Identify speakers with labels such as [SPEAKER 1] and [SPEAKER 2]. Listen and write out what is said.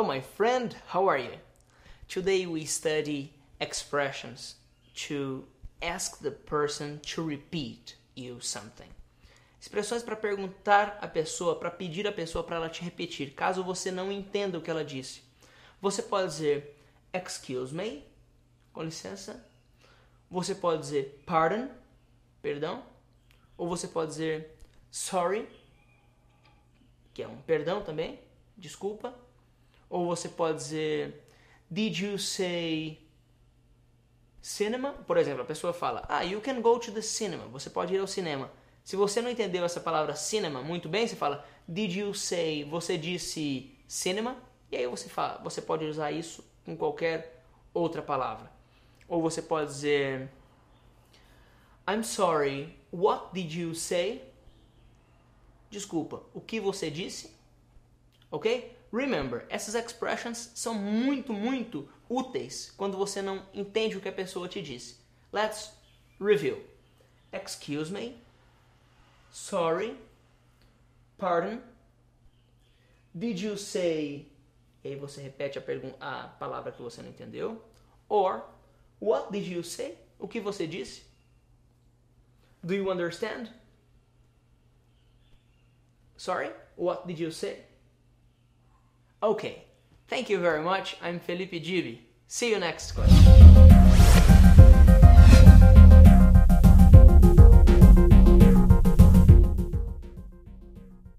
[SPEAKER 1] my friend, how are you? Today we study expressions to ask the person to repeat you something. Expressões para perguntar a pessoa, para pedir a pessoa para ela te repetir, caso você não entenda o que ela disse. Você pode dizer excuse me, com licença. Você pode dizer pardon, perdão. Ou você pode dizer sorry, que é um perdão também, desculpa. Ou você pode dizer Did you say cinema? Por exemplo, a pessoa fala Ah, you can go to the cinema. Você pode ir ao cinema. Se você não entendeu essa palavra cinema muito bem, você fala Did you say? Você disse cinema? E aí você fala, você pode usar isso com qualquer outra palavra. Ou você pode dizer I'm sorry, what did you say? Desculpa, o que você disse? Ok? Remember, essas expressions são muito, muito úteis quando você não entende o que a pessoa te disse. Let's review. Excuse me. Sorry. Pardon. Did you say? E aí você repete a, a palavra que você não entendeu. Or, what did you say? O que você disse? Do you understand? Sorry, what did you say? Okay, thank you very much. I'm Felipe Gibi. See you next question.